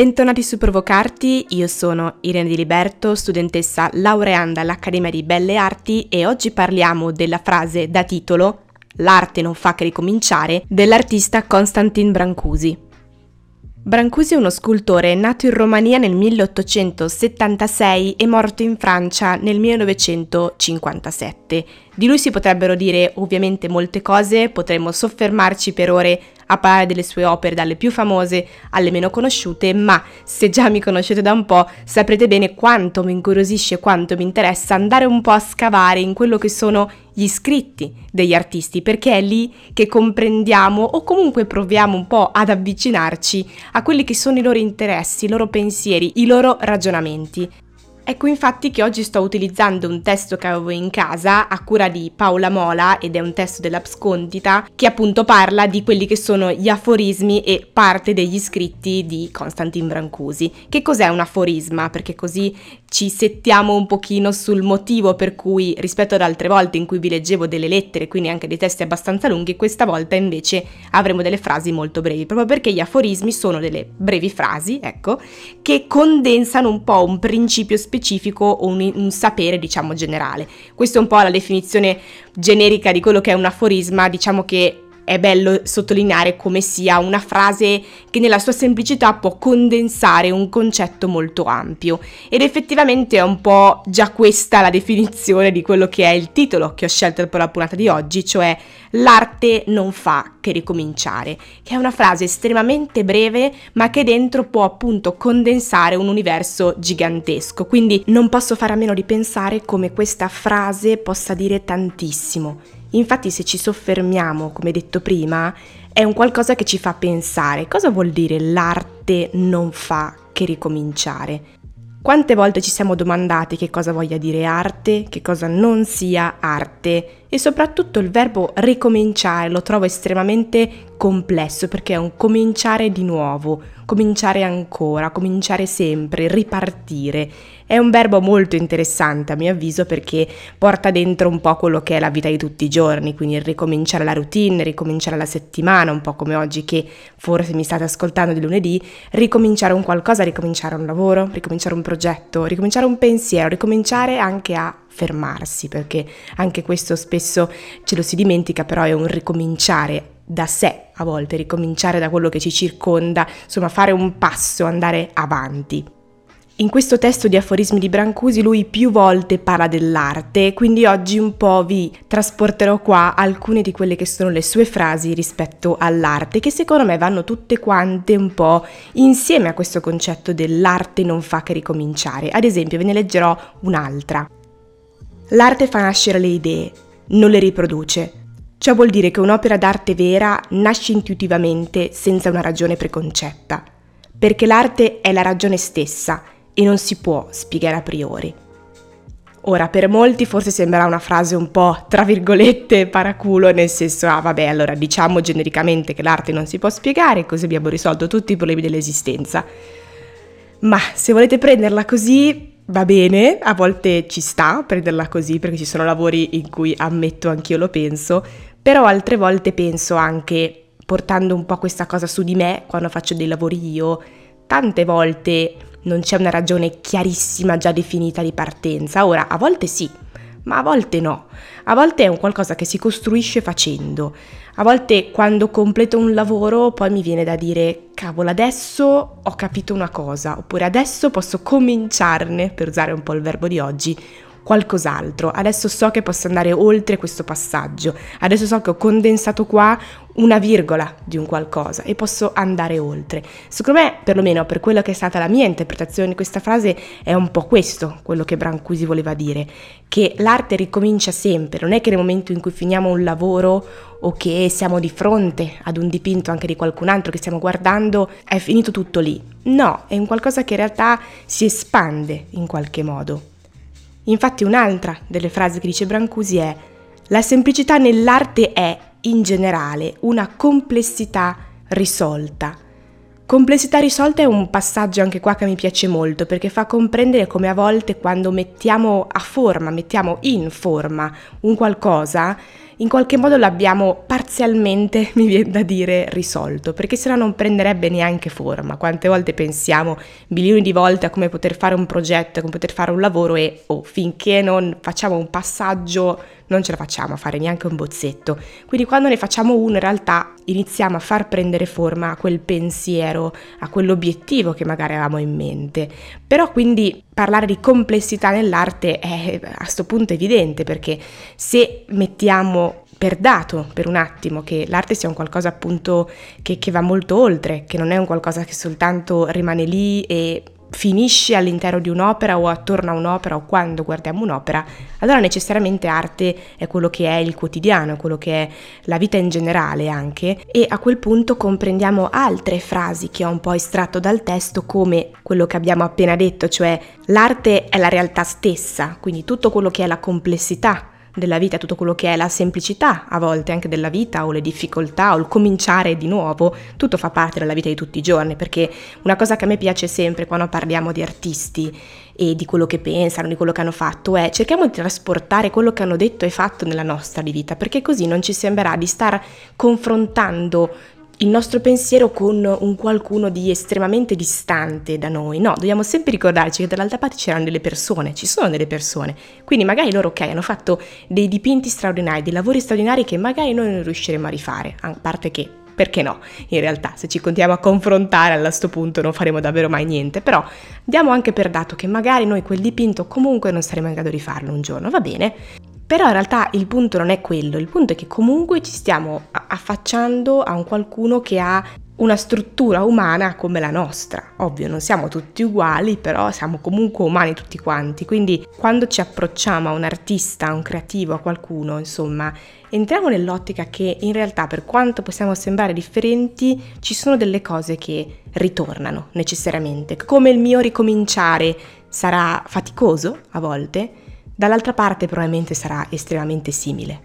Bentornati su Provocarti, io sono Irene Di Liberto, studentessa laureanda all'Accademia di Belle Arti e oggi parliamo della frase da titolo L'arte non fa che ricominciare dell'artista Konstantin Brancusi. Brancusi è uno scultore nato in Romania nel 1876 e morto in Francia nel 1957. Di lui si potrebbero dire ovviamente molte cose, potremmo soffermarci per ore a parlare delle sue opere, dalle più famose alle meno conosciute, ma se già mi conoscete da un po' saprete bene quanto mi incuriosisce, quanto mi interessa andare un po' a scavare in quello che sono gli scritti degli artisti, perché è lì che comprendiamo o comunque proviamo un po' ad avvicinarci a quelli che sono i loro interessi, i loro pensieri, i loro ragionamenti. Ecco infatti che oggi sto utilizzando un testo che avevo in casa a cura di Paola Mola ed è un testo dell'Abscondita che appunto parla di quelli che sono gli aforismi e parte degli scritti di Constantin Brancusi. Che cos'è un aforisma? Perché così ci settiamo un pochino sul motivo per cui rispetto ad altre volte in cui vi leggevo delle lettere, quindi anche dei testi abbastanza lunghi, questa volta invece avremo delle frasi molto brevi, proprio perché gli aforismi sono delle brevi frasi, ecco, che condensano un po' un principio specifico o un, un sapere, diciamo, generale. Questa è un po' la definizione generica di quello che è un aforisma, diciamo che è bello sottolineare come sia una frase che nella sua semplicità può condensare un concetto molto ampio. Ed effettivamente è un po' già questa la definizione di quello che è il titolo che ho scelto per la puntata di oggi, cioè l'arte non fa che ricominciare, che è una frase estremamente breve ma che dentro può appunto condensare un universo gigantesco, quindi non posso fare a meno di pensare come questa frase possa dire tantissimo Infatti se ci soffermiamo, come detto prima, è un qualcosa che ci fa pensare cosa vuol dire l'arte non fa che ricominciare. Quante volte ci siamo domandati che cosa voglia dire arte, che cosa non sia arte e soprattutto il verbo ricominciare lo trovo estremamente complesso perché è un cominciare di nuovo, cominciare ancora, cominciare sempre, ripartire. È un verbo molto interessante a mio avviso perché porta dentro un po' quello che è la vita di tutti i giorni, quindi ricominciare la routine, ricominciare la settimana, un po' come oggi che forse mi state ascoltando di lunedì, ricominciare un qualcosa, ricominciare un lavoro, ricominciare un progetto, ricominciare un pensiero, ricominciare anche a fermarsi, perché anche questo spesso ce lo si dimentica, però è un ricominciare da sé a volte, ricominciare da quello che ci circonda, insomma fare un passo, andare avanti. In questo testo di aforismi di Brancusi lui più volte parla dell'arte, quindi oggi un po' vi trasporterò qua alcune di quelle che sono le sue frasi rispetto all'arte, che secondo me vanno tutte quante un po' insieme a questo concetto dell'arte non fa che ricominciare. Ad esempio ve ne leggerò un'altra. L'arte fa nascere le idee, non le riproduce. Ciò vuol dire che un'opera d'arte vera nasce intuitivamente senza una ragione preconcetta, perché l'arte è la ragione stessa e non si può spiegare a priori. Ora, per molti forse sembrerà una frase un po' tra virgolette paraculo, nel senso, ah vabbè, allora diciamo genericamente che l'arte non si può spiegare, così abbiamo risolto tutti i problemi dell'esistenza. Ma se volete prenderla così, va bene, a volte ci sta prenderla così perché ci sono lavori in cui ammetto anch'io lo penso, però altre volte penso anche portando un po' questa cosa su di me quando faccio dei lavori io, tante volte non c'è una ragione chiarissima già definita di partenza. Ora, a volte sì, ma a volte no. A volte è un qualcosa che si costruisce facendo. A volte quando completo un lavoro poi mi viene da dire cavolo adesso ho capito una cosa oppure adesso posso cominciarne, per usare un po' il verbo di oggi, qualcos'altro. Adesso so che posso andare oltre questo passaggio. Adesso so che ho condensato qua una virgola di un qualcosa e posso andare oltre. Secondo me, perlomeno per quello che è stata la mia interpretazione di questa frase, è un po' questo quello che Brancusi voleva dire, che l'arte ricomincia sempre, non è che nel momento in cui finiamo un lavoro o che siamo di fronte ad un dipinto anche di qualcun altro che stiamo guardando, è finito tutto lì. No, è un qualcosa che in realtà si espande in qualche modo. Infatti un'altra delle frasi che dice Brancusi è la semplicità nell'arte è, in generale, una complessità risolta. Complessità risolta è un passaggio anche qua che mi piace molto perché fa comprendere come a volte quando mettiamo a forma, mettiamo in forma un qualcosa, in qualche modo l'abbiamo parzialmente, mi viene da dire, risolto, perché se no non prenderebbe neanche forma. Quante volte pensiamo milioni di volte a come poter fare un progetto, come poter fare un lavoro e oh, finché non facciamo un passaggio non ce la facciamo a fare neanche un bozzetto. Quindi quando ne facciamo uno in realtà iniziamo a far prendere forma a quel pensiero, a quell'obiettivo che magari avevamo in mente. Però quindi parlare di complessità nell'arte è a questo punto evidente perché se mettiamo per dato per un attimo che l'arte sia un qualcosa appunto che, che va molto oltre, che non è un qualcosa che soltanto rimane lì e finisce all'interno di un'opera o attorno a un'opera o quando guardiamo un'opera, allora necessariamente arte è quello che è il quotidiano, quello che è la vita in generale anche. E a quel punto comprendiamo altre frasi che ho un po' estratto dal testo come quello che abbiamo appena detto, cioè l'arte è la realtà stessa, quindi tutto quello che è la complessità della vita, tutto quello che è la semplicità a volte anche della vita o le difficoltà o il cominciare di nuovo, tutto fa parte della vita di tutti i giorni perché una cosa che a me piace sempre quando parliamo di artisti e di quello che pensano, di quello che hanno fatto è cerchiamo di trasportare quello che hanno detto e fatto nella nostra vita perché così non ci sembrerà di star confrontando il nostro pensiero con un qualcuno di estremamente distante da noi. No, dobbiamo sempre ricordarci che dall'altra parte c'erano delle persone, ci sono delle persone. Quindi magari loro, ok, hanno fatto dei dipinti straordinari, dei lavori straordinari che magari noi non riusciremo a rifare, a parte che perché no? In realtà, se ci continuiamo a confrontare a questo punto non faremo davvero mai niente, però diamo anche per dato che magari noi quel dipinto comunque non saremo in grado di farlo un giorno, va bene? Però in realtà il punto non è quello, il punto è che comunque ci stiamo affacciando a un qualcuno che ha una struttura umana come la nostra. Ovvio, non siamo tutti uguali, però siamo comunque umani tutti quanti. Quindi quando ci approcciamo a un artista, a un creativo, a qualcuno, insomma, entriamo nell'ottica che in realtà per quanto possiamo sembrare differenti, ci sono delle cose che ritornano necessariamente. Come il mio ricominciare sarà faticoso a volte, dall'altra parte probabilmente sarà estremamente simile.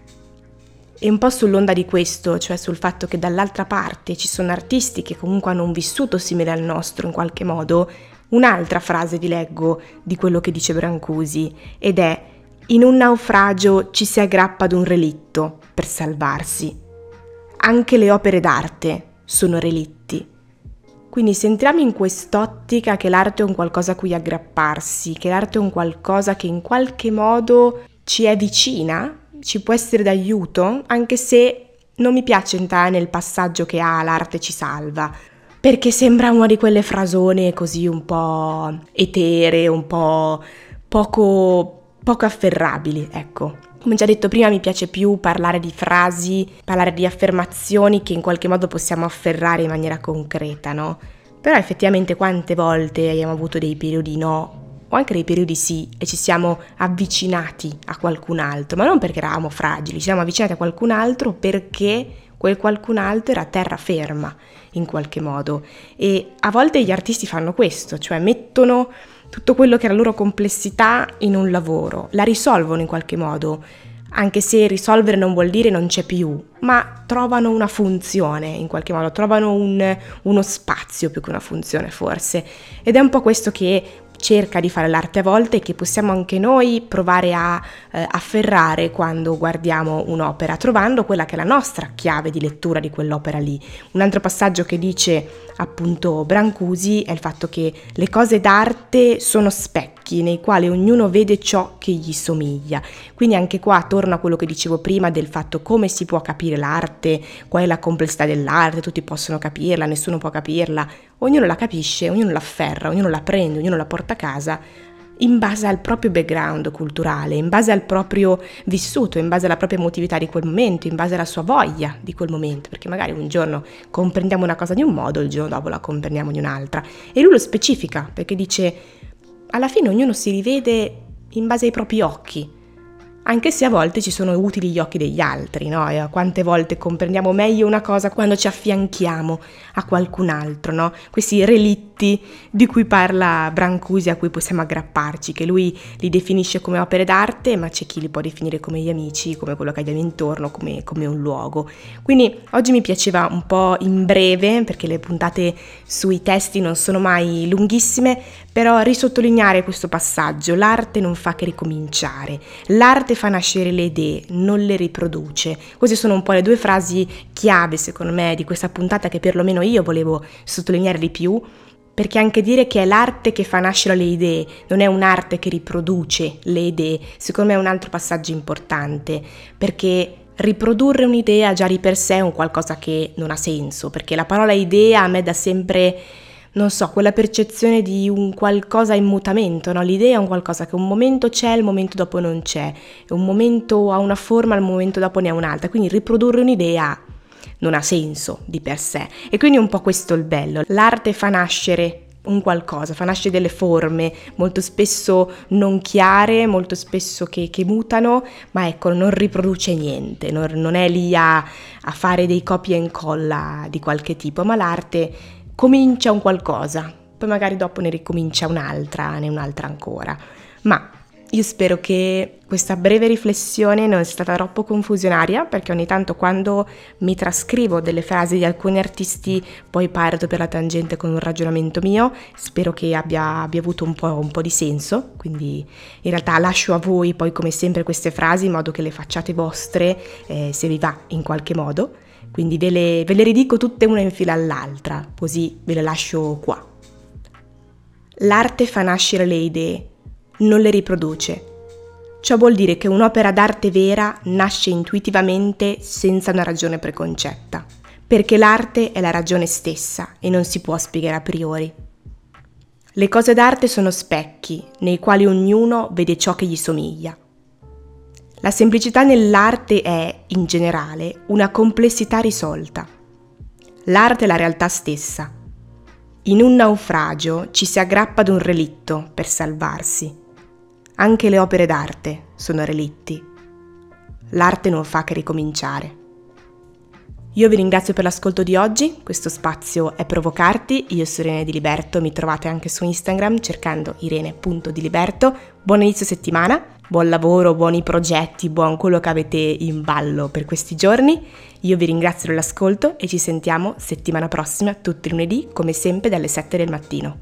E un po' sull'onda di questo, cioè sul fatto che dall'altra parte ci sono artisti che comunque hanno un vissuto simile al nostro in qualche modo, un'altra frase vi leggo di quello che dice Brancusi ed è in un naufragio ci si aggrappa ad un relitto per salvarsi. Anche le opere d'arte sono relitti. Quindi se entriamo in quest'ottica che l'arte è un qualcosa a cui aggrapparsi, che l'arte è un qualcosa che in qualche modo ci è vicina, ci può essere d'aiuto, anche se non mi piace entrare nel passaggio che ha l'arte ci salva, perché sembra una di quelle frasone così un po' etere, un po' poco, poco afferrabili, ecco. Come già detto prima mi piace più parlare di frasi, parlare di affermazioni che in qualche modo possiamo afferrare in maniera concreta, no? Però effettivamente quante volte abbiamo avuto dei periodi no o anche dei periodi sì e ci siamo avvicinati a qualcun altro, ma non perché eravamo fragili, ci siamo avvicinati a qualcun altro perché quel qualcun altro era terraferma in qualche modo e a volte gli artisti fanno questo, cioè mettono tutto quello che è la loro complessità in un lavoro, la risolvono in qualche modo, anche se risolvere non vuol dire non c'è più, ma trovano una funzione in qualche modo, trovano un, uno spazio più che una funzione forse. Ed è un po' questo che cerca di fare l'arte a volte e che possiamo anche noi provare a eh, afferrare quando guardiamo un'opera, trovando quella che è la nostra chiave di lettura di quell'opera lì. Un altro passaggio che dice appunto Brancusi è il fatto che le cose d'arte sono specchi nei quali ognuno vede ciò che gli somiglia. Quindi anche qua torno a quello che dicevo prima del fatto come si può capire l'arte, qual è la complessità dell'arte, tutti possono capirla, nessuno può capirla, ognuno la capisce, ognuno la afferra, ognuno la prende, ognuno la porta a casa in base al proprio background culturale, in base al proprio vissuto, in base alla propria emotività di quel momento, in base alla sua voglia di quel momento, perché magari un giorno comprendiamo una cosa di un modo, il giorno dopo la comprendiamo di un'altra. E lui lo specifica perché dice, alla fine ognuno si rivede in base ai propri occhi, anche se a volte ci sono utili gli occhi degli altri, no? E quante volte comprendiamo meglio una cosa quando ci affianchiamo a qualcun altro, no? Questi relitti di cui parla Brancusi, a cui possiamo aggrapparci, che lui li definisce come opere d'arte, ma c'è chi li può definire come gli amici, come quello che abbiamo intorno, come, come un luogo. Quindi oggi mi piaceva un po' in breve, perché le puntate sui testi non sono mai lunghissime, però risottolineare questo passaggio. L'arte non fa che ricominciare. L'arte fa nascere le idee, non le riproduce. Queste sono un po' le due frasi chiave, secondo me, di questa puntata che perlomeno io volevo sottolineare di più, perché anche dire che è l'arte che fa nascere le idee, non è un'arte che riproduce le idee, secondo me è un altro passaggio importante, perché riprodurre un'idea già di per sé è un qualcosa che non ha senso, perché la parola idea a me dà sempre non so, quella percezione di un qualcosa in mutamento, no? L'idea è un qualcosa che un momento c'è, il momento dopo non c'è, un momento ha una forma, il momento dopo ne ha un'altra, quindi riprodurre un'idea non ha senso di per sé. E quindi un po' questo è il bello. L'arte fa nascere un qualcosa, fa nascere delle forme molto spesso non chiare, molto spesso che, che mutano, ma ecco, non riproduce niente, non, non è lì a, a, fare dei copia e incolla di qualche tipo, ma l'arte comincia un qualcosa, poi magari dopo ne ricomincia un'altra, ne un'altra ancora. Ma io spero che questa breve riflessione non sia stata troppo confusionaria perché ogni tanto quando mi trascrivo delle frasi di alcuni artisti poi parto per la tangente con un ragionamento mio, spero che abbia, abbia avuto un po', un po', di senso, quindi in realtà lascio a voi poi come sempre queste frasi in modo che le facciate vostre eh, se vi va in qualche modo. Quindi ve le, ve le ridico tutte una in fila all'altra, così ve le lascio qua. L'arte fa nascere le idee, non le riproduce. Ciò vuol dire che un'opera d'arte vera nasce intuitivamente senza una ragione preconcetta, perché l'arte è la ragione stessa e non si può spiegare a priori. Le cose d'arte sono specchi nei quali ognuno vede ciò che gli somiglia. La semplicità nell'arte è, in generale, una complessità risolta. L'arte è la realtà stessa. In un naufragio ci si aggrappa ad un relitto per salvarsi. Anche le opere d'arte sono relitti. L'arte non fa che ricominciare. Io vi ringrazio per l'ascolto di oggi, questo spazio è Provocarti, io sono Irene Di Liberto, mi trovate anche su Instagram cercando irene.diliberto. Buon inizio settimana, buon lavoro, buoni progetti, buon quello che avete in ballo per questi giorni. Io vi ringrazio dell'ascolto e ci sentiamo settimana prossima, tutti lunedì, come sempre dalle 7 del mattino.